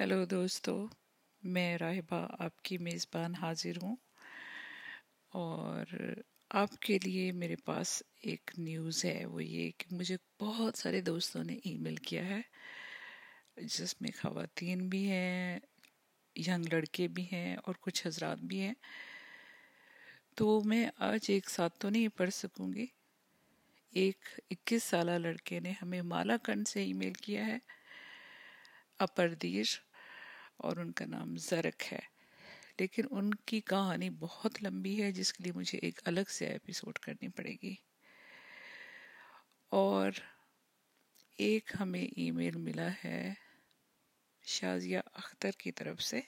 Hello دوستو، میں راہبہ آپ کی میزبان حاضر ہوں اور آپ کے لیے میرے پاس ایک نیوز ہے، وہ یہ کہ مجھے بہت سارے دوستوں نے ای میل کیا ہے، جس میں خواتین بھی ہیں، ینگ لڑکے بھی ہیں اور کچھ حضرات بھی ہیں۔ تو میں آج ایک ساتھ تو نہیں پڑھ سکوں گی۔ ایک اکیس سالہ لڑکے نے ہمیں مالا کنڈ سے ای میل کیا ہے اپردیش اور ان کا نام زرک ہے۔ لیکن ان کی کہانی بہت لمبی ہے، جس کے لیے مجھے ایک الگ سے ایپیسوڈ کرنی پڑے گی۔ اور ایک ہمیں ای میل ملا ہے شازیہ اختر کی طرف سے۔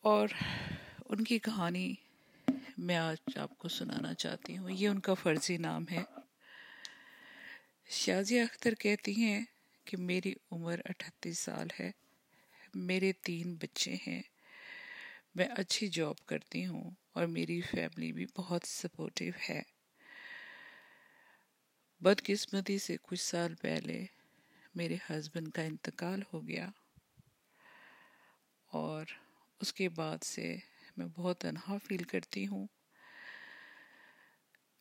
اور ان کی کہانی میں آج آپ کو سنانا چاہتی ہوں۔ یہ ان کا فرضی نام ہے۔ شازیہ اختر کہتی ہیں کہ میری عمر اٹھتیس سال ہے۔ میرے تین بچے ہیں، میں اچھی جاب کرتی ہوں اور میری فیملی بھی بہت سپورٹیو ہے۔ بدقسمتی سے کچھ سال پہلے میرے ہسبینڈ کا انتقال ہو گیا اور اس کے بعد سے میں بہت تنہا فیل کرتی ہوں۔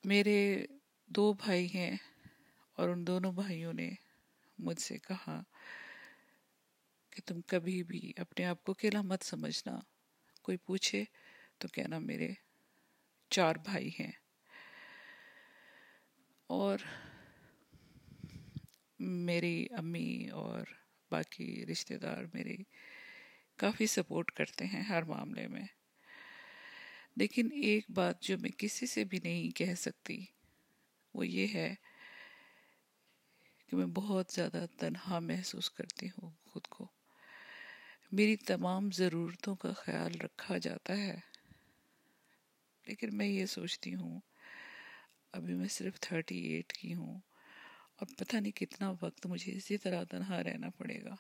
میرے دو بھائی ہیں اور ان دونوں بھائیوں نے مجھ سے کہا کہ تم کبھی بھی اپنے آپ کو اکیلا مت سمجھنا۔ کوئی پوچھے تو کہنا میرے چار بھائی ہیں۔ اور میری امی اور باقی رشتہ دار میری کافی سپورٹ کرتے ہیں ہر معاملے میں۔ لیکن ایک بات جو میں کسی سے بھی نہیں کہہ سکتی، وہ یہ ہے کہ میں بہت زیادہ تنہا محسوس کرتی ہوں خود کو۔ میری تمام ضرورتوں کا خیال رکھا جاتا ہے۔ لیکن میں یہ سوچتی ہوں، ابھی میں صرف تھرٹی ایٹ کی ہوں اور پتہ نہیں کتنا وقت مجھے اسی طرح تنہا رہنا پڑے گا۔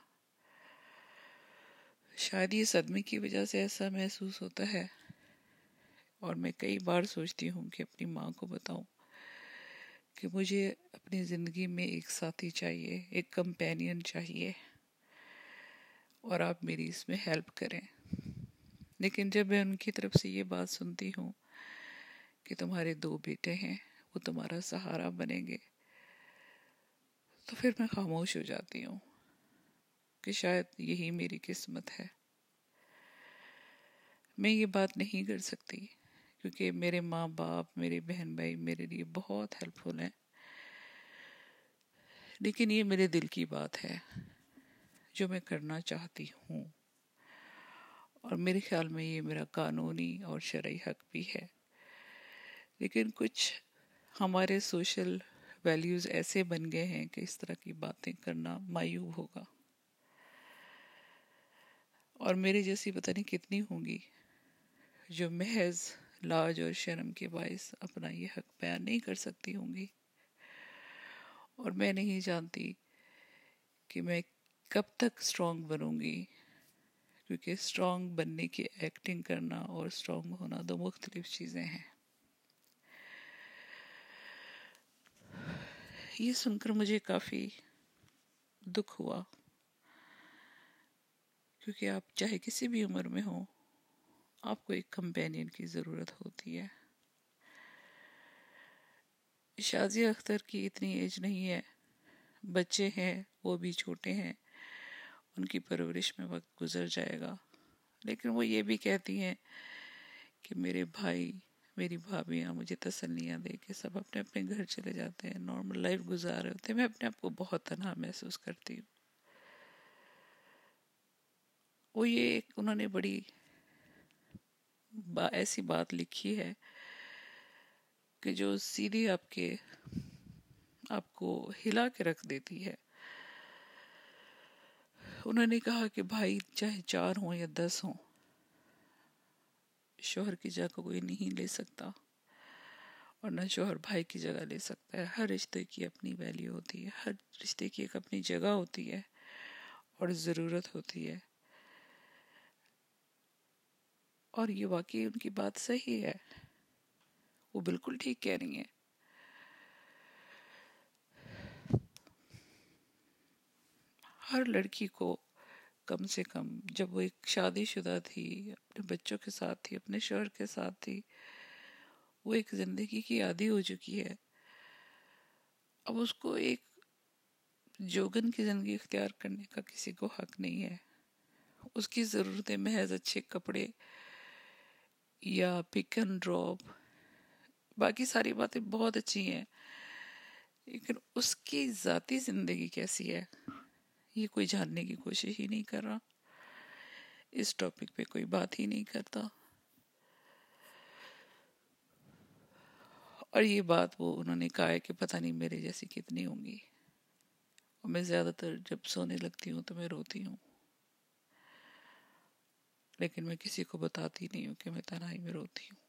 شاید یہ صدمے کی وجہ سے ایسا محسوس ہوتا ہے۔ اور میں کئی بار سوچتی ہوں کہ اپنی ماں کو بتاؤں کہ مجھے اپنی زندگی میں ایک ساتھی چاہیے، ایک کمپینین چاہیے۔ اور آپ میری اس میں ہیلپ کریں۔ لیکن جب میں ان کی طرف سے یہ بات سنتی ہوں کہ تمہارے دو بیٹے ہیں، وہ تمہارا سہارا بنیں گے، تو پھر میں خاموش ہو جاتی ہوں کہ شاید یہی میری قسمت ہے۔ میں یہ بات نہیں کر سکتی کیونکہ میرے ماں باپ، میرے بہن بھائی میرے لیے بہت ہیلپ فل ہیں۔ لیکن یہ میرے دل کی بات ہے۔ جو میں کرنا چاہتی ہوں۔ اور میرے خیال میں یہ میرا قانونی اور شرعی حق بھی ہے۔ لیکن کچھ ہمارے سوشل ویلیوز ایسے بن گئے ہیں کہ اس طرح کی باتیں کرنا مایوب ہوگا۔ اور میرے جیسی پتہ نہیں کتنی ہوں گی جو محض لاج اور شرم کے باعث اپنا یہ حق بیان نہیں کر سکتی ہوں گی۔ اور میں نہیں جانتی کہ میں کب تک سٹرونگ بنوں گی کیونکہ سٹرونگ بننے کی ایکٹنگ کرنا اور سٹرونگ ہونا دو مختلف چیزیں ہیں۔ یہ سن کر مجھے کافی دکھ ہوا۔ کیونکہ آپ چاہے کسی بھی عمر میں ہوں، آپ کو ایک کمپینین کی ضرورت ہوتی ہے۔ شازیہ اختر کی اتنی ایج نہیں ہے۔ بچے ہیں، وہ بھی چھوٹے ہیں۔ ان کی پرورش میں وقت گزر جائے گا۔ لیکن وہ یہ بھی کہتی ہیں کہ میرے بھائی، میری بھابیاں مجھے تسلیاں دے کے سب اپنے اپنے گھر چلے جاتے ہیں نارمل لائف گزار رہے ہوتے ہیں۔ میں اپنے آپ کو بہت تنہا محسوس کرتی ہوں۔ وہ یہ ایک، انہوں نے بڑی با، ایسی بات لکھی ہے کہ جو سیدھی آپ کے، آپ کو ہلا کے رکھ دیتی ہے۔ انہوں نے کہا کہ بھائی چاہے چار ہوں یا دس ہوں، شوہر کی جگہ کوئی نہیں لے سکتا اور نہ شوہر بھائی کی جگہ لے سکتا ہے۔ ہر رشتے کی اپنی ویلیو ہوتی ہے، ہر رشتے کی ایک اپنی جگہ ہوتی ہے اور ضرورت ہوتی ہے۔ اور یہ واقعی ان کی بات صحیح ہے۔ وہ بالکل ٹھیک کہہ رہی ہیں۔ ہر لڑکی کو کم سے کم جب وہ ایک شادی شدہ تھی، اپنے بچوں کے ساتھ تھی، اپنے شوہر کے ساتھ تھی، وہ ایک زندگی کی عادی ہو چکی ہے۔ اب اس کو ایک جوگن کی زندگی اختیار کرنے کا کسی کو حق نہیں ہے۔ اس کی ضرورتیں محض اچھے کپڑے یا پک اینڈ ڈراپ باقی ساری باتیں بہت اچھی ہیں، لیکن اس کی ذاتی زندگی کیسی ہے؟ یہ کوئی جاننے کی کوشش ہی نہیں کر رہا۔ اس ٹاپک پہ کوئی بات ہی نہیں کرتا۔ اور یہ بات وہ انہوں نے کہا ہے کہ پتہ نہیں میرے جیسی کتنی ہوں گی۔ اور میں زیادہ تر جب سونے لگتی ہوں تو میں روتی ہوں۔ لیکن میں کسی کو بتاتی نہیں ہوں کہ میں تنہائی میں روتی ہوں۔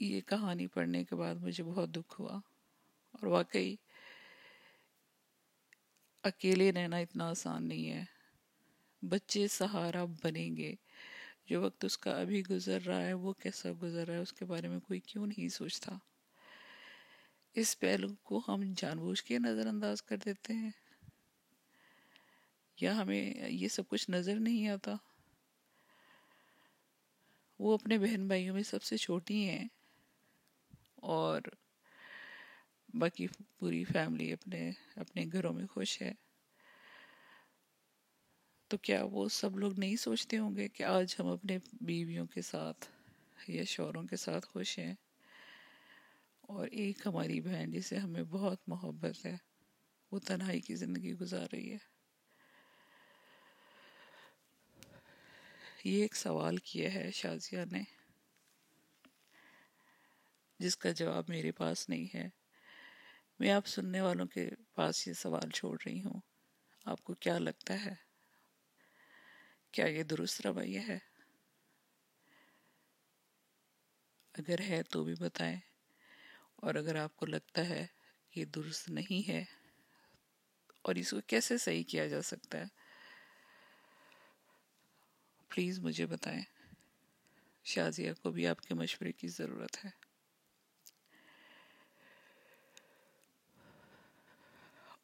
یہ کہانی پڑھنے کے بعد مجھے بہت دکھ ہوا۔ اور واقعی اکیلے رہنا اتنا آسان نہیں ہے۔ بچے سہارا بنیں گے۔ جو وقت اس کا ابھی گزر رہا ہے، وہ کیسا گزر رہا ہے، اس کے بارے میں کوئی کیوں نہیں سوچتا۔ اس پہلو کو ہم جان بوجھ کے نظر انداز کر دیتے ہیں۔ یا ہمیں یہ سب کچھ نظر نہیں آتا۔ وہ اپنے بہن بھائیوں میں سب سے چھوٹی ہیں اور باقی پوری فیملی اپنے اپنے گھروں میں خوش ہے۔ تو کیا وہ سب لوگ نہیں سوچتے ہوں گے کہ آج ہم اپنے بیویوں کے ساتھ یا شوروں کے ساتھ خوش ہیں؟ اور ایک ہماری بہن جسے ہمیں بہت محبت ہے، وہ تنہائی کی زندگی گزار رہی ہے۔ یہ ایک سوال کیا ہے شازیہ نے، جس کا جواب میرے پاس نہیں ہے۔ میں آپ سننے والوں کے پاس یہ سوال چھوڑ رہی ہوں۔ آپ کو کیا لگتا ہے؟ کیا یہ درست رویہ ہے؟ اگر ہے تو بھی بتائیں۔ اور اگر آپ کو لگتا ہے کہ یہ درست نہیں ہے، اور اس کو کیسے صحیح کیا جا سکتا ہے؟ پلیز مجھے بتائیں۔ شازیہ کو بھی آپ کے مشورے کی ضرورت ہے۔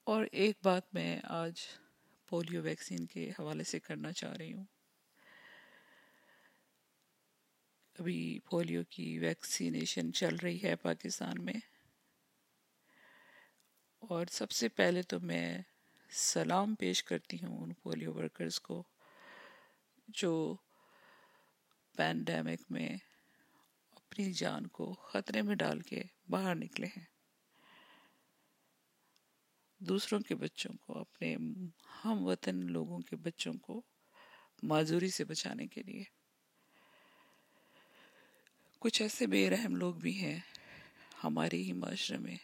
اور ایک بات میں آج پولیو ویکسین کے حوالے سے کرنا چاہ رہی ہوں۔ ابھی پولیو کی ویکسینیشن چل رہی ہے پاکستان میں۔ اور سب سے پہلے تو میں سلام پیش کرتی ہوں ان پولیو ورکرز کو جو پینڈیمک میں اپنی جان کو خطرے میں ڈال کے باہر نکلے ہیں۔ دوسروں کے بچوں کو، اپنے ہم وطن لوگوں کے بچوں کو معذوری سے بچانے کے لیے۔ کچھ ایسے بے رحم لوگ بھی ہیں ہمارے ہی معاشرے میں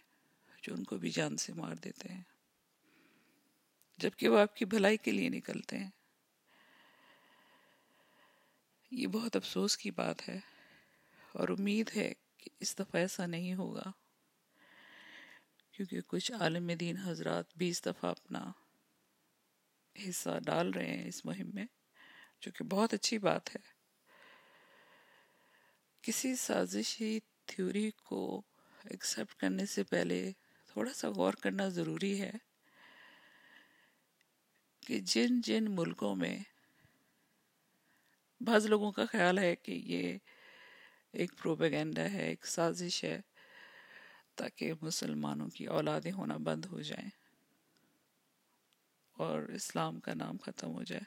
جو ان کو بھی جان سے مار دیتے ہیں، جبکہ وہ آپ کی بھلائی کے لیے نکلتے ہیں۔ یہ بہت افسوس کی بات ہے اور امید ہے کہ اس دفعہ ایسا نہیں ہوگا۔ کیونکہ کچھ عالم دین حضرات بیس دفعہ اپنا حصہ ڈال رہے ہیں اس مہم میں، جو کہ بہت اچھی بات ہے۔ کسی سازشی تھیوری کو ایکسپٹ کرنے سے پہلے تھوڑا سا غور کرنا ضروری ہے کہ جن جن ملکوں میں بعض لوگوں کا خیال ہے کہ یہ ایک پروپیگنڈا ہے، ایک سازش ہے۔ تاکہ مسلمانوں کی اولادیں ہونا بند ہو جائیں اور اسلام کا نام ختم ہو جائے۔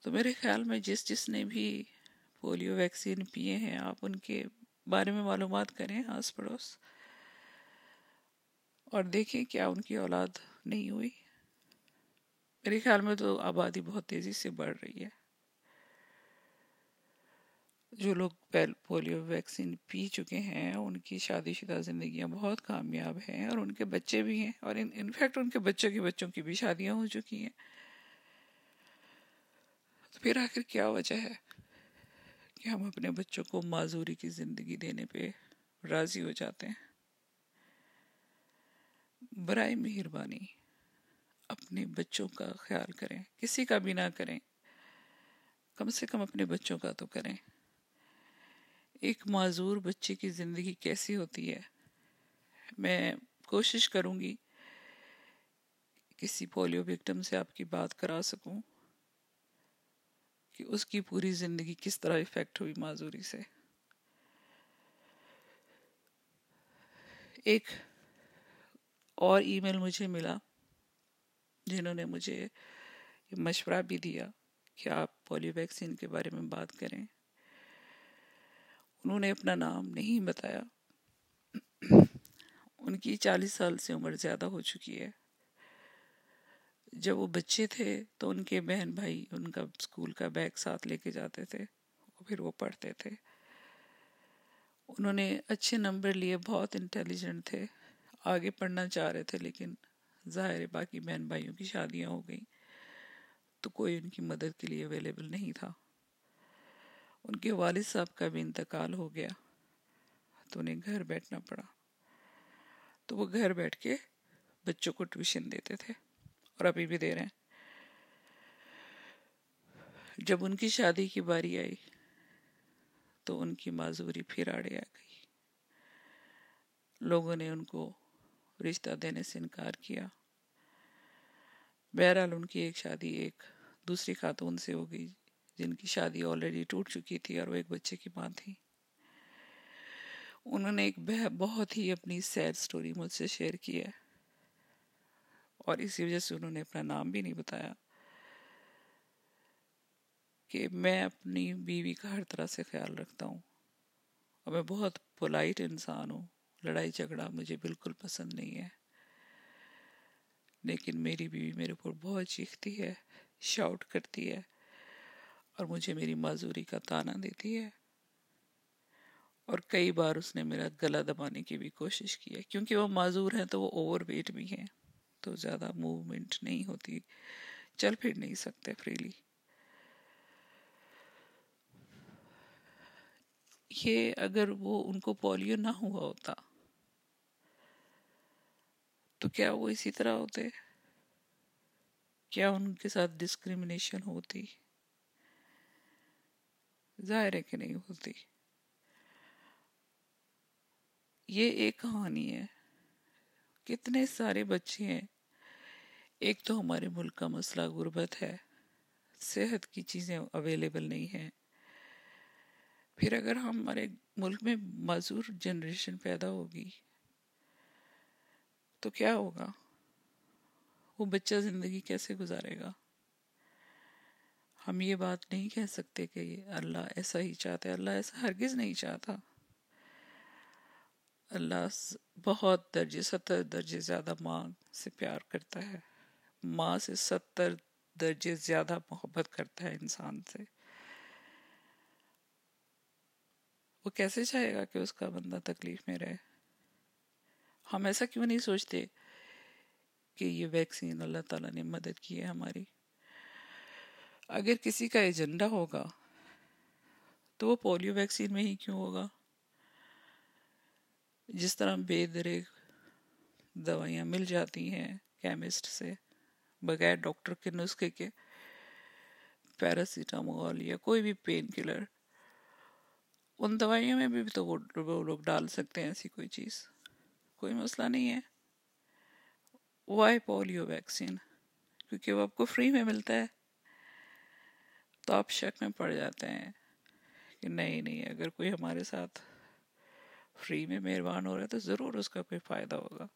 تو میرے خیال میں جس جس نے بھی پولیو ویکسین پیے ہیں، آپ ان کے بارے میں معلومات کریں آس پڑوس اور دیکھیں کیا ان کی اولاد نہیں ہوئی۔ میرے خیال میں تو آبادی بہت تیزی سے بڑھ رہی ہے۔ جو لوگ پولیو ویکسین پی چکے ہیں، ان کی شادی شدہ زندگیاں بہت کامیاب ہیں اور ان کے بچے بھی ہیں اور انفیکٹ ان کے بچوں کے بچوں کی بھی شادیاں ہو چکی ہیں۔ تو پھر آخر کیا وجہ ہے کہ ہم اپنے بچوں کو معذوری کی زندگی دینے پہ راضی ہو جاتے ہیں؟ برائے مہربانی اپنے بچوں کا خیال کریں، کسی کا بھی نہ کریں، کم سے کم اپنے بچوں کا تو کریں۔ ایک معذور بچے کی زندگی کیسی ہوتی ہے؟ میں کوشش کروں گی کسی پولیو وکٹم سے آپ کی بات کرا سکوں کہ اس کی پوری زندگی کس طرح افیکٹ ہوئی معذوری سے۔ ایک اور ای میل مجھے ملا جنہوں نے مجھے مشورہ بھی دیا کہ آپ پولیو ویکسین کے بارے میں بات کریں۔ انہوں نے اپنا نام نہیں بتایا۔ ان کی چالیس سال سے عمر زیادہ ہو چکی ہے۔ جب وہ بچے تھے تو ان کے بہن بھائی ان کا اسکول کا بیگ ساتھ لے کے جاتے تھے، پھر وہ پڑھتے تھے۔ انہوں نے اچھے نمبر لیے، بہت انٹیلیجنٹ تھے۔ آگے پڑھنا چاہ رہے تھے، لیکن ظاہر باقی بہن بھائیوں کی شادیاں ہو گئیں۔ تو کوئی ان کی مدد کے لیے اویلیبل نہیں تھا۔ ان کے والد صاحب کا بھی انتقال ہو گیا تو انہیں گھر بیٹھنا پڑا۔ تو وہ گھر بیٹھ کے بچوں کو ٹیوشن دیتے تھے اور ابھی بھی دے رہے ہیں۔ جب ان کی شادی کی باری آئی تو ان کی معذوری پھر آڑے آ گئی۔ لوگوں نے ان کو رشتہ دینے سے انکار کیا۔ بہرحال ان کی ایک شادی ایک دوسری خاتون سے ہو گئی۔ جن کی شادی آلریڈی ٹوٹ چکی تھی اور وہ ایک بچے کی ماں تھی۔ انہوں نے ایک بہت ہی اپنی سیڈ سٹوری مجھ سے شیئر کی ہے۔ اور اسی وجہ سے انہوں نے اپنا نام بھی نہیں بتایا کہ میں اپنی بیوی کا ہر طرح سے خیال رکھتا ہوں۔ اور میں بہت پولائٹ انسان ہوں۔ لڑائی جھگڑا مجھے بالکل پسند نہیں ہے۔ لیکن میری بیوی میرے اوپر بہت چیختی ہے شاؤٹ کرتی ہے۔ اور مجھے میری معذوری کا تانا دیتی ہے۔ اور کئی بار اس نے میرا گلا دبانے کی بھی کوشش کی ہے۔ کیونکہ وہ معذور ہیں تو وہ اوور ویٹ بھی ہیں۔ تو زیادہ موومنٹ نہیں ہوتی۔ چل پھر نہیں سکتے فریلی یہ اگر وہ ان کو پولیو نہ ہوا ہوتا، تو کیا وہ اسی طرح ہوتے؟ کیا ان کے ساتھ ڈسکریمنیشن ہوتی؟ ظاہر ہے کہ نہیں ہوتی۔ یہ ایک کہانی ہے۔ کتنے سارے بچے ہیں۔ ایک تو ہمارے ملک کا مسئلہ غربت ہے۔ صحت کی چیزیں اویلیبل نہیں ہیں۔ پھر اگر ہمارے ملک میں معذور جنریشن پیدا ہوگی، تو کیا ہوگا؟ وہ بچہ زندگی کیسے گزارے گا؟ ہم یہ بات نہیں کہہ سکتے کہ اللہ ایسا ہی چاہتا ہے، اللہ ایسا ہرگز نہیں چاہتا۔ اللہ بہت درجے، ستر درجے زیادہ ماں سے پیار کرتا ہے۔ ماں سے ستر درجے زیادہ محبت کرتا ہے انسان سے۔ وہ کیسے چاہے گا کہ اس کا بندہ تکلیف میں رہے؟ ہم ایسا کیوں نہیں سوچتے کہ یہ ویکسین اللہ تعالیٰ نے مدد کی ہے ہماری؟ اگر کسی کا ایجنڈا ہوگا تو وہ پولیو ویکسین میں ہی کیوں ہوگا؟ جس طرح بے درے دوائیاں مل جاتی ہیں کیمسٹ سے، بغیر ڈاکٹر کے نسخے کے، پیراسیٹامول یا کوئی بھی پین کلر، ان دوائیوں میں بھی تو وہ لوگ ڈال سکتے ہیں ایسی کوئی چیز۔ کوئی مسئلہ نہیں ہے۔ Why polio vaccine? کیونکہ وہ آپ کو فری میں ملتا ہے۔ تو آپ شک میں پڑ جاتے ہیں کہ نہیں نہیں، اگر کوئی ہمارے ساتھ فری میں مہربان ہو رہا ہے تو ضرور اس کا کوئی فائدہ ہوگا۔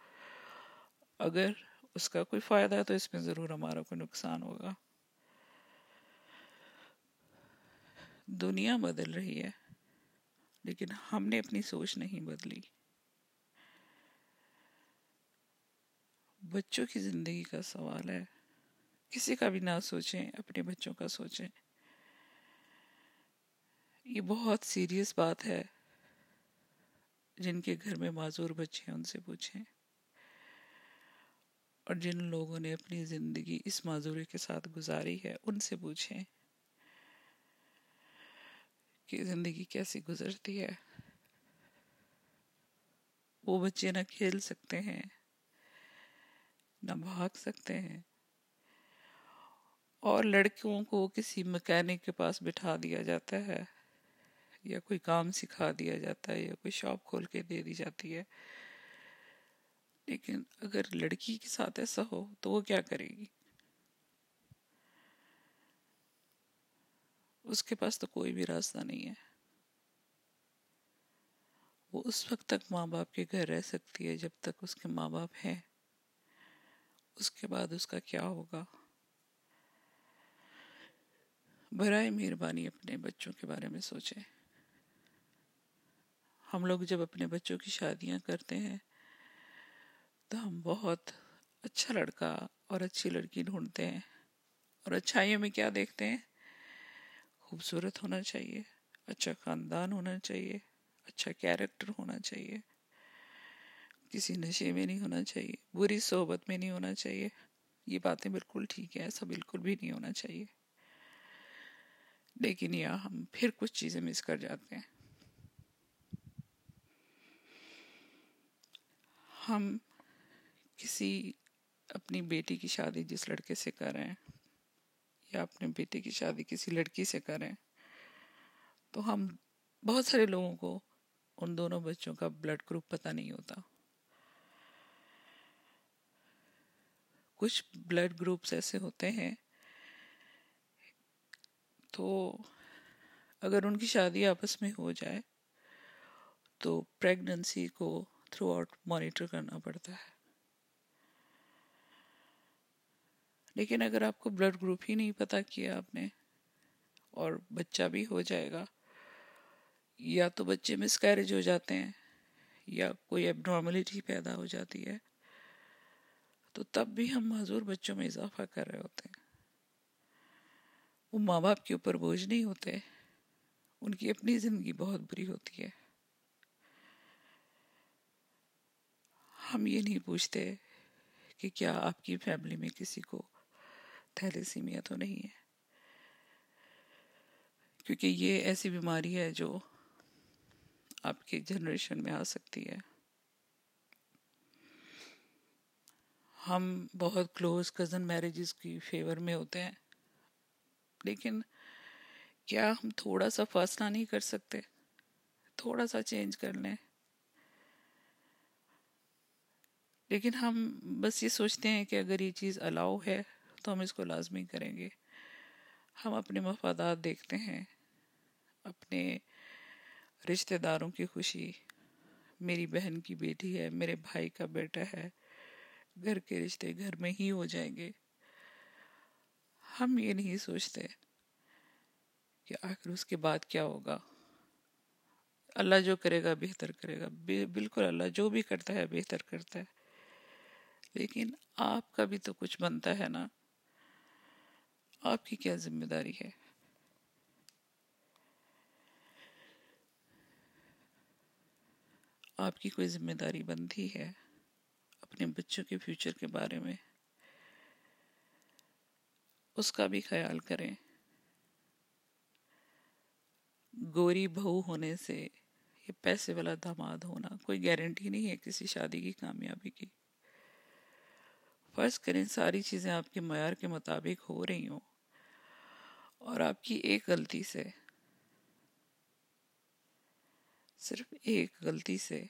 اگر اس کا کوئی فائدہ ہے تو اس میں ضرور ہمارا کوئی نقصان ہوگا۔ دنیا بدل رہی ہے، لیکن ہم نے اپنی سوچ نہیں بدلی۔ بچوں کی زندگی کا سوال ہے۔ کسی کا بھی نہ سوچیں، اپنے بچوں کا سوچیں۔ یہ بہت سیریس بات ہے۔ جن کے گھر میں معذور بچے ہیں، ان سے پوچھیں۔ اور جن لوگوں نے اپنی زندگی اس معذوری کے ساتھ گزاری ہے، ان سے پوچھیں کہ زندگی کیسی گزرتی ہے۔ وہ بچے نہ کھیل سکتے ہیں، نہ بھاگ سکتے ہیں۔ اور لڑکیوں کو کسی مکینک کے پاس بٹھا دیا جاتا ہے۔ یا کوئی کام سکھا دیا جاتا ہے یا کوئی شاپ کھول کے دے دی جاتی ہے۔ لیکن اگر لڑکی کے ساتھ ایسا ہو تو وہ کیا کرے گی؟ اس کے پاس تو کوئی بھی راستہ نہیں ہے۔ وہ اس وقت تک ماں باپ کے گھر رہ سکتی ہے جب تک اس کے ماں باپ ہیں۔ اس کے بعد اس کا کیا ہوگا؟ برائے مہربانی اپنے بچوں کے بارے میں سوچیں۔ ہم لوگ جب اپنے بچوں کی شادیاں کرتے ہیں، تو ہم بہت اچھا لڑکا اور اچھی لڑکی ڈھونڈتے ہیں۔ اور اچھائیوں میں کیا دیکھتے ہیں؟ خوبصورت ہونا چاہیے اچھا خاندان ہونا چاہیے اچھا کیریکٹر ہونا چاہیے۔ کسی نشے میں نہیں ہونا چاہیے، بری صحبت میں نہیں ہونا چاہیے۔ یہ باتیں بالکل ٹھیک ہے ایسا بالکل بھی نہیں ہونا چاہیے۔ لیکن یا ہم پھر کچھ چیزیں مس کر جاتے ہیں۔ ہم کسی اپنی بیٹی کی شادی جس لڑکے سے کریں یا اپنے بیٹے کی شادی کسی لڑکی سے کریں، تو ہم بہت سارے لوگوں کو ان دونوں بچوں کا بلڈ گروپ پتہ نہیں ہوتا۔ کچھ بلڈ گروپس ایسے ہوتے ہیں، تو اگر ان کی شادی آپس میں ہو جائے تو پریگننسی کو تھرو آؤٹ مانیٹر کرنا پڑتا ہے۔ لیکن اگر آپ کو بلڈ گروپ ہی نہیں پتا کیا آپ نے اور بچہ بھی ہو جائے گا، یا تو بچے مس کیریج ہو جاتے ہیں، یا کوئی اب نارملٹی پیدا ہو جاتی ہے، تو تب بھی ہم معذور بچوں میں اضافہ کر رہے ہوتے ہیں۔ وہ ماں باپ کے اوپر بوجھ نہیں ہوتے، ان کی اپنی زندگی بہت بری ہوتی ہے۔ ہم یہ نہیں پوچھتے کہ کیا آپ کی فیملی میں کسی کو تھیلیسیمیا تو نہیں ہے؟ کیونکہ یہ ایسی بیماری ہے جو آپ کی جنریشن میں آ سکتی ہے۔ ہم بہت کلوز کزن میرجز کی فیور میں ہوتے ہیں، لیکن کیا ہم تھوڑا سا فاصلہ نہیں کر سکتے؟ تھوڑا سا چینج کر لیں۔ لیکن ہم بس یہ سوچتے ہیں کہ اگر یہ چیز الاؤ ہے تو ہم اس کو لازمی کریں گے۔ ہم اپنے مفادات دیکھتے ہیں، اپنے رشتہ داروں کی خوشی، میری بہن کی بیٹی ہے، میرے بھائی کا بیٹا ہے، گھر کے رشتے گھر میں ہی ہو جائیں گے۔ ہم یہ نہیں سوچتے کہ آخر اس کے بعد کیا ہوگا۔ اللہ جو کرے گا بہتر کرے گا۔ بالکل اللہ جو بھی کرتا ہے بہتر کرتا ہے۔ لیکن آپ کا بھی تو کچھ بنتا ہے نا۔ آپ کی کیا ذمہ داری ہے؟ آپ کی کوئی ذمہ داری بنتی ہے اپنے بچوں کے فیوچر کے بارے میں؟ اس کا بھی خیال کریں۔ گوری بہو ہونے سے یہ پیسے والا داماد ہونا کوئی گارنٹی نہیں ہے کسی شادی کی، کامیابی کی۔ فرض کریں ساری چیزیں آپ کے معیار کے مطابق ہو رہی ہوں اور آپ کی ایک غلطی سے، صرف ایک غلطی سے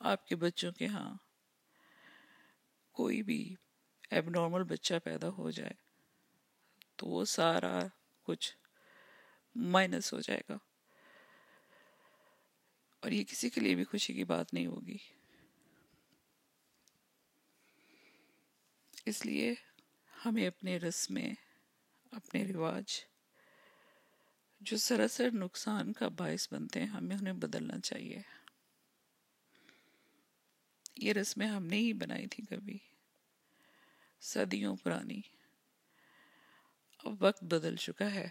آپ کے بچوں کے ہاں کوئی بھی ایب نارمل بچہ پیدا ہو جائے تو وہ سارا کچھ مائنس ہو جائے گا اور یہ کسی کے لیے بھی خوشی کی بات نہیں ہوگی۔ اس لیے ہمیں اپنے رسمیں اپنے رواج جو سراسر نقصان کا باعث بنتے ہیں، ہمیں انہیں بدلنا چاہیے۔ یہ رسمیں ہم نے ہی بنائی تھی کبھی۔ صدیوں پرانی۔ اب وقت بدل چکا ہے۔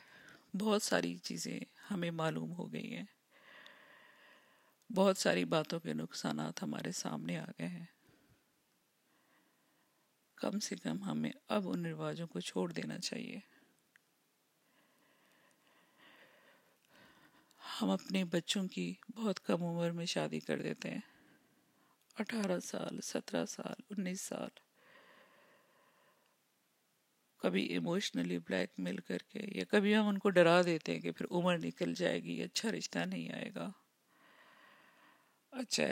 بہت ساری چیزیں ہمیں معلوم ہو گئی ہیں۔ بہت ساری باتوں کے نقصانات ہمارے سامنے آ گئے ہیں۔ کم سے کم ہمیں اب ان رواجوں کو چھوڑ دینا چاہیے۔ ہم اپنے بچوں کی بہت کم عمر میں شادی کر دیتے ہیں۔ اٹھارہ سال، سترہ سال، انیس سال۔ کبھی ایموشنلی بلیک میل کر کے یا کبھی ہم ان کو ڈرا دیتے ہیں کہ پھر عمر نکل جائے گی اچھا رشتہ نہیں آئے گا۔ اچھا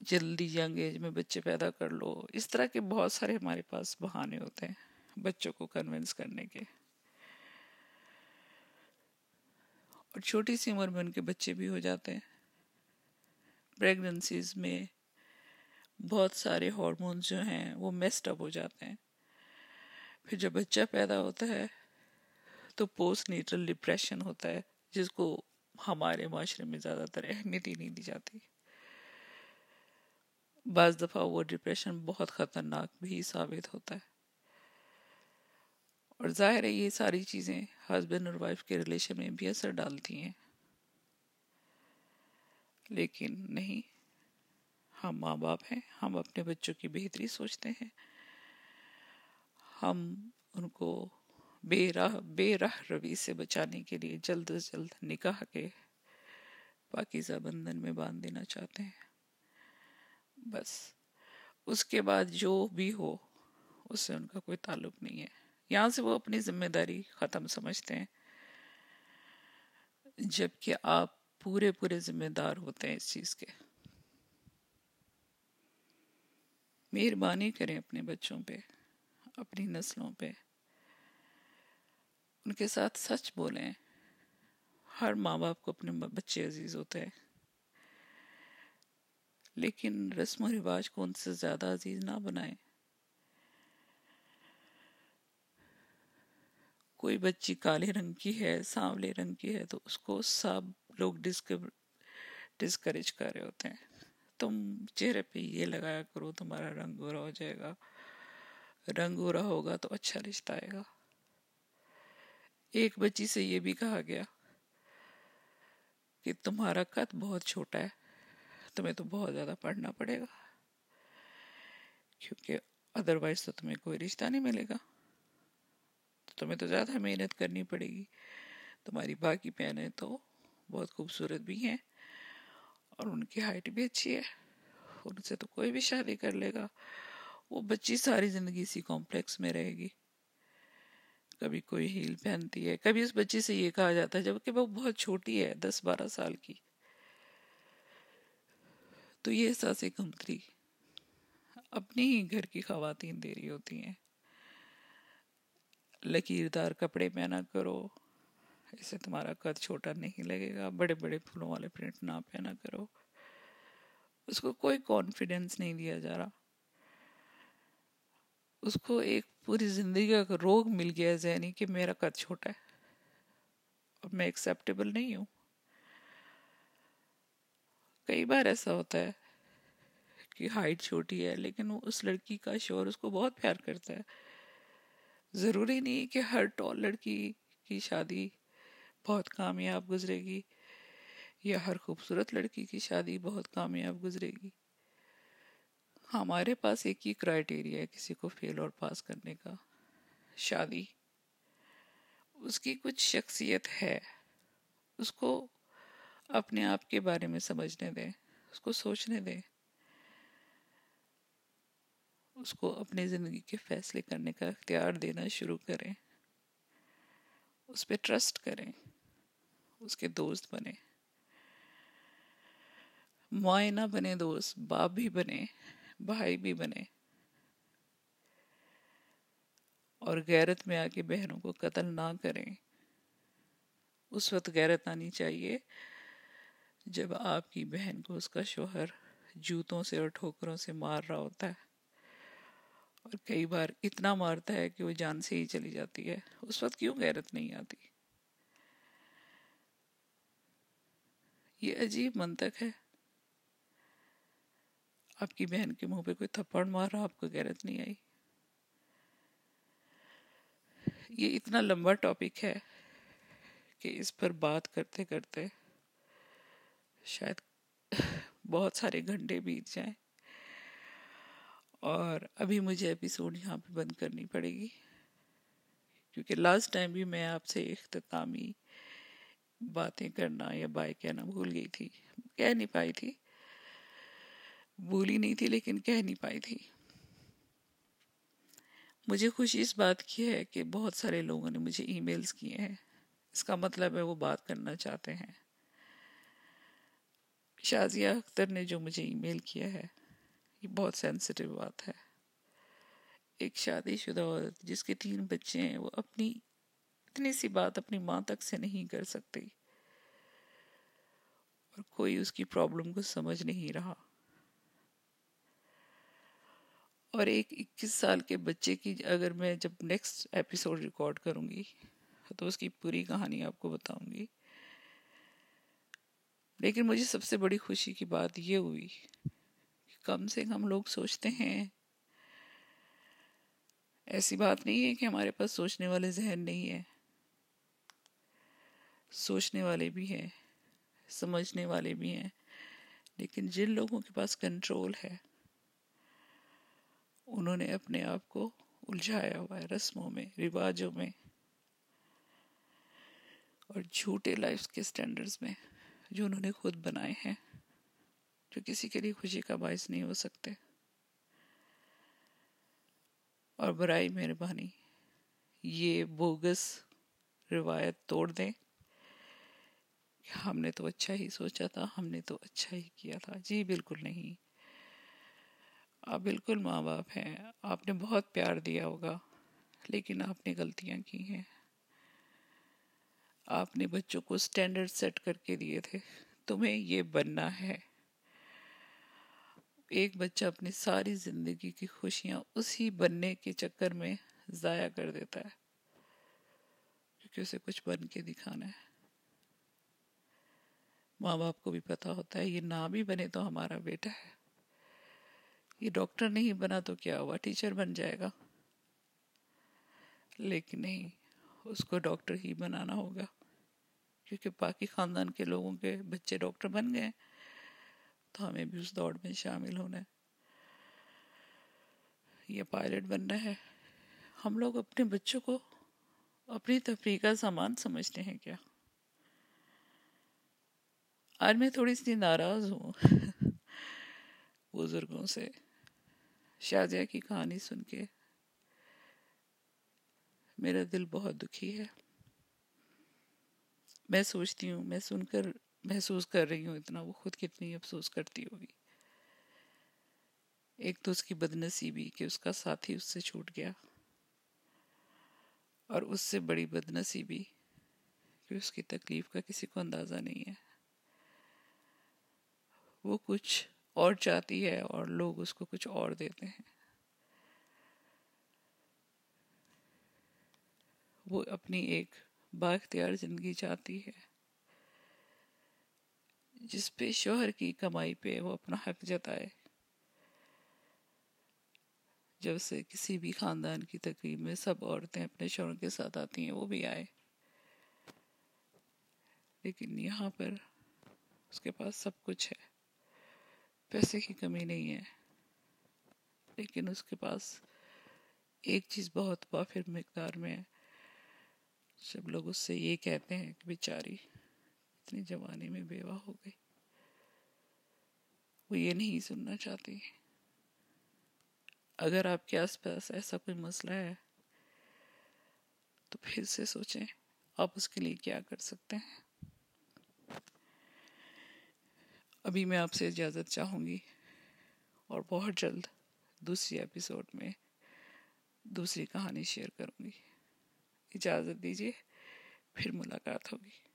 جلدی ینگ ایج میں بچے پیدا کر لو۔ اس طرح کے بہت سارے ہمارے پاس بہانے ہوتے ہیں بچوں کو کنونس کرنے کے۔ اور چھوٹی سی عمر میں ان کے بچے بھی ہو جاتے ہیں۔ پریگننسیز میں بہت سارے ہارمونز جو ہیں وہ میسٹ اپ ہو جاتے ہیں۔ پھر جب بچہ پیدا ہوتا ہے تو پوسٹ نیٹرل ڈپریشن ہوتا ہے، جس کو ہمارے معاشرے میں زیادہ تر اہمیت ہی نہیں دی جاتی۔ بعض دفعہ وہ ڈپریشن بہت خطرناک بھی ثابت ہوتا ہے۔ اور ظاہر ہے یہ ساری چیزیں ہسبینڈ اور وائف کے ریلیشن میں بھی اثر ڈالتی ہیں۔ لیکن نہیں، ہم ماں باپ ہیں، ہم اپنے بچوں کی بہتری سوچتے ہیں۔ ہم ان کو بے راہ بے راہ روی سے بچانے کے لیے جلد از جلد نکاح کے پاکیزہ بندھن میں باندھ دینا چاہتے ہیں۔ بس۔ اس کے بعد جو بھی ہو، اس سے ان کا کوئی تعلق نہیں ہے۔ یہاں سے وہ اپنی ذمہ داری ختم سمجھتے ہیں۔ جبکہ آپ پورے پورے ذمہ دار ہوتے ہیں اس چیز کے۔ مہربانی کریں اپنے بچوں پہ، اپنی نسلوں پہ۔ ان کے ساتھ سچ بولیں۔ ہر ماں باپ کو اپنے بچے عزیز ہوتے ہیں۔ لیکن رسم و رواج کو ان سے زیادہ عزیز نہ بنائیں۔ کوئی بچی کالے رنگ کی ہے سانولے رنگ کی ہے، تو اس کو سب لوگ ڈسکریج کر رہے ہوتے ہیں۔ تم چہرے پہ یہ لگایا کرو، تمہارا رنگ گورا ہو جائے گا۔ رنگ گورا ہوگا تو اچھا رشتہ آئے گا۔ ایک بچی سے یہ بھی کہا گیا کہ تمہارا قد بہت چھوٹا ہے۔ تمہیں تو بہت زیادہ پڑھنا پڑے گا۔ کیونکہ ادروائز تو تمہیں کوئی رشتہ نہیں ملے گا۔ تمہیں تو زیادہ محنت کرنی پڑے گی۔ تمہاری باقی پہنیں تو بہت خوبصورت بھی ہیں اور ان کی ہائٹ بھی اچھی ہے۔ ان سے تو کوئی بھی شادی کر لے گا۔ وہ بچی ساری زندگی اسی کمپلیکس میں رہے گی۔ کبھی کوئی ہیل پہنتی ہے، کبھی اس بچی سے یہ کہا جاتا ہے جبکہ وہ بہت چھوٹی ہے، دس بارہ سال کی۔ تو یہ احساس کمتری اپنی ہی گھر کی خواتین دے رہی ہوتی ہیں۔ لکیردار کپڑے پہنا کرو، اسے تمہارا قد چھوٹا نہیں لگے گا، بڑے بڑے پھولوں والے پرنٹ نہ پہنا کرو۔ اس کو کوئی کانفیڈنس نہیں دیا جا رہا۔ اس کو ایک پوری زندگی کا روگ مل گیا ذہنی کہ میرا قد چھوٹا ہے اور میں ایکسیپٹیبل نہیں ہوں۔ کئی بار ایسا ہوتا ہے کہ ہائٹ چھوٹی ہے، لیکن وہ اس لڑکی کا شور اس کو بہت پیار کرتا ہے۔ ضروری نہیں کہ ہر ٹال لڑکی کی شادی بہت کامیاب گزرے گی یا ہر خوبصورت لڑکی کی شادی بہت کامیاب گزرے گی۔ ہمارے پاس ایک ہی کرائٹیریا ہے کسی کو فیل اور پاس کرنے کا۔ شادی، اس کی کچھ شخصیت ہے، اس کو اپنے آپ کے بارے میں سمجھنے دیں، اس کو سوچنے دیں، اس کو اپنی زندگی کے فیصلے کرنے کا اختیار دینا شروع کریں۔ اس پہ ٹرسٹ کریں، اس کے دوست بنے مائیں نہ بنے دوست، باپ بھی بنے بھائی بھی بنے اور غیرت میں آ کے بہنوں کو قتل نہ کریں۔ اس وقت غیرت آنی چاہیے۔ جب آپ کی بہن کو اس کا شوہر جوتوں سے اور ٹھوکروں سے مار رہا ہوتا ہے اور کئی بار اتنا مارتا ہے کہ وہ جان سے ہی چلی جاتی ہے، اس وقت کیوں غیرت نہیں آتی؟ یہ عجیب منطق ہے۔ آپ کی بہن کے منہ پہ کوئی تھپڑ مار رہا، آپ کو غیرت نہیں آئی۔ یہ اتنا لمبا ٹاپک ہے کہ اس پر بات کرتے کرتے شاید بہت سارے گھنٹے بیت جائیں۔ اور ابھی مجھے ایپیسوڈ یہاں پہ بند کرنی پڑے گی۔ کیونکہ لاسٹ ٹائم بھی میں آپ سے اختتامی باتیں کرنا یا بائے کہنا بھول گئی تھی۔ کہہ نہیں پائی تھی۔ بھولی نہیں تھی لیکن کہہ نہیں پائی تھی۔ مجھے خوشی اس بات کی ہے کہ بہت سارے لوگوں نے مجھے ای میلز کیے ہیں۔ اس کا مطلب ہے وہ بات کرنا چاہتے ہیں۔ شازیہ اختر نے جو مجھے ای میل کیا ہے، یہ بہت سینسٹیو بات ہے۔ ایک شادی شدہ عورت جس کے تین بچے ہیں، وہ اپنی، اتنی سی بات اپنی ماں تک سے نہیں کر سکتی۔ اور کوئی اس کی پرابلم کو سمجھ نہیں رہا۔ اور ایک اکیس سال کے بچے کی اگر میں جب نیکسٹ ایپیسوڈ ریکارڈ کروں گی، تو اس کی پوری کہانی آپ کو بتاؤں گی۔ لیکن مجھے سب سے بڑی خوشی کی بات یہ ہوئی کہ کم سے کم لوگ سوچتے ہیں۔ ایسی بات نہیں ہے کہ ہمارے پاس سوچنے والے ذہن نہیں ہے سوچنے والے بھی ہیں، سمجھنے والے بھی ہیں، لیکن جن لوگوں کے پاس کنٹرول ہے، انہوں نے اپنے آپ کو الجھایا ہوا ہے رسموں میں، رواجوں میں اور جھوٹے لائف کے سٹینڈرز میں۔ جو انہوں نے خود بنائے ہیں، جو کسی کے لیے خوشی کا باعث نہیں ہو سکتے۔ اور برائی مہربانی، یہ بوگس روایت توڑ دیں ہم نے تو اچھا ہی سوچا تھا، ہم نے تو اچھا ہی کیا تھا۔ جی بالکل نہیں۔ آپ بالکل ماں باپ ہیں، آپ نے بہت پیار دیا ہوگا، لیکن آپ نے غلطیاں کی ہیں۔ آپ نے بچوں کو سٹینڈرڈ سیٹ کر کے دیے تھے۔ تمہیں یہ بننا ہے۔ ایک بچہ اپنی ساری زندگی کی خوشیاں اسی بننے کے چکر میں ضائع کر دیتا ہے۔ کیونکہ اسے کچھ بن کے دکھانا ہے۔ ماں باپ کو بھی پتا ہوتا ہے، یہ نہ بھی بنے تو ہمارا بیٹا ہے۔ یہ ڈاکٹر نہیں بنا تو کیا ہوا؟ ٹیچر بن جائے گا۔ لیکن نہیں، اس کو ڈاکٹر ہی بنانا ہوگا۔ کیونکہ باقی خاندان کے لوگوں کے بچے ڈاکٹر بن گئے تو ہمیں بھی اس دوڑ میں شامل ہونا ہے۔ یہ پائلٹ بننا ہے۔ ہم لوگ اپنے بچوں کو اپنی تفریح کا سامان سمجھتے ہیں کیا؟ آج میں تھوڑی سی ناراض ہوں بزرگوں سے۔ شازیہ کی کہانی سن کے میرا دل بہت دکھی ہے۔ میں سوچتی ہوں، میں سن کر محسوس کر رہی ہوں اتنا، وہ خود کتنی افسوس کرتی ہوگی۔ ایک تو اس کی بدنصیبی کہ اس کا ساتھی اس سے چھوٹ گیا اور اس سے بڑی بدنصیبی کہ اس کی تکلیف کا کسی کو اندازہ نہیں ہے۔ وہ کچھ اور چاہتی ہے اور لوگ اس کو کچھ اور دیتے ہیں۔ وہ اپنی ایک با اختیار زندگی چاہتی ہے، جس پہ شوہر کی کمائی پہ وہ اپنا حق جتائے۔ جب سے کسی بھی خاندان کی تقریب میں سب عورتیں اپنے شوہر کے ساتھ آتی ہیں، وہ بھی آئے۔ لیکن یہاں پر اس کے پاس سب کچھ ہے۔ پیسے کی کمی نہیں ہے۔ لیکن اس کے پاس ایک چیز بہت وافر مقدار میں ہے۔ جب لوگ اس سے یہ کہتے ہیں کہ بیچاری اتنی جوانی میں بیوہ ہو گئی۔ وہ یہ نہیں سننا چاہتی۔ اگر آپ کے آس پاس ایسا کوئی مسئلہ ہے، تو پھر سے سوچیں آپ اس کے لیے کیا کر سکتے ہیں۔ ابھی میں آپ سے اجازت چاہوں گی اور بہت جلد دوسری ایپیسوڈ میں دوسری کہانی شیئر کروں گی۔ اجازت دیجیے پھر ملاقات ہوگی۔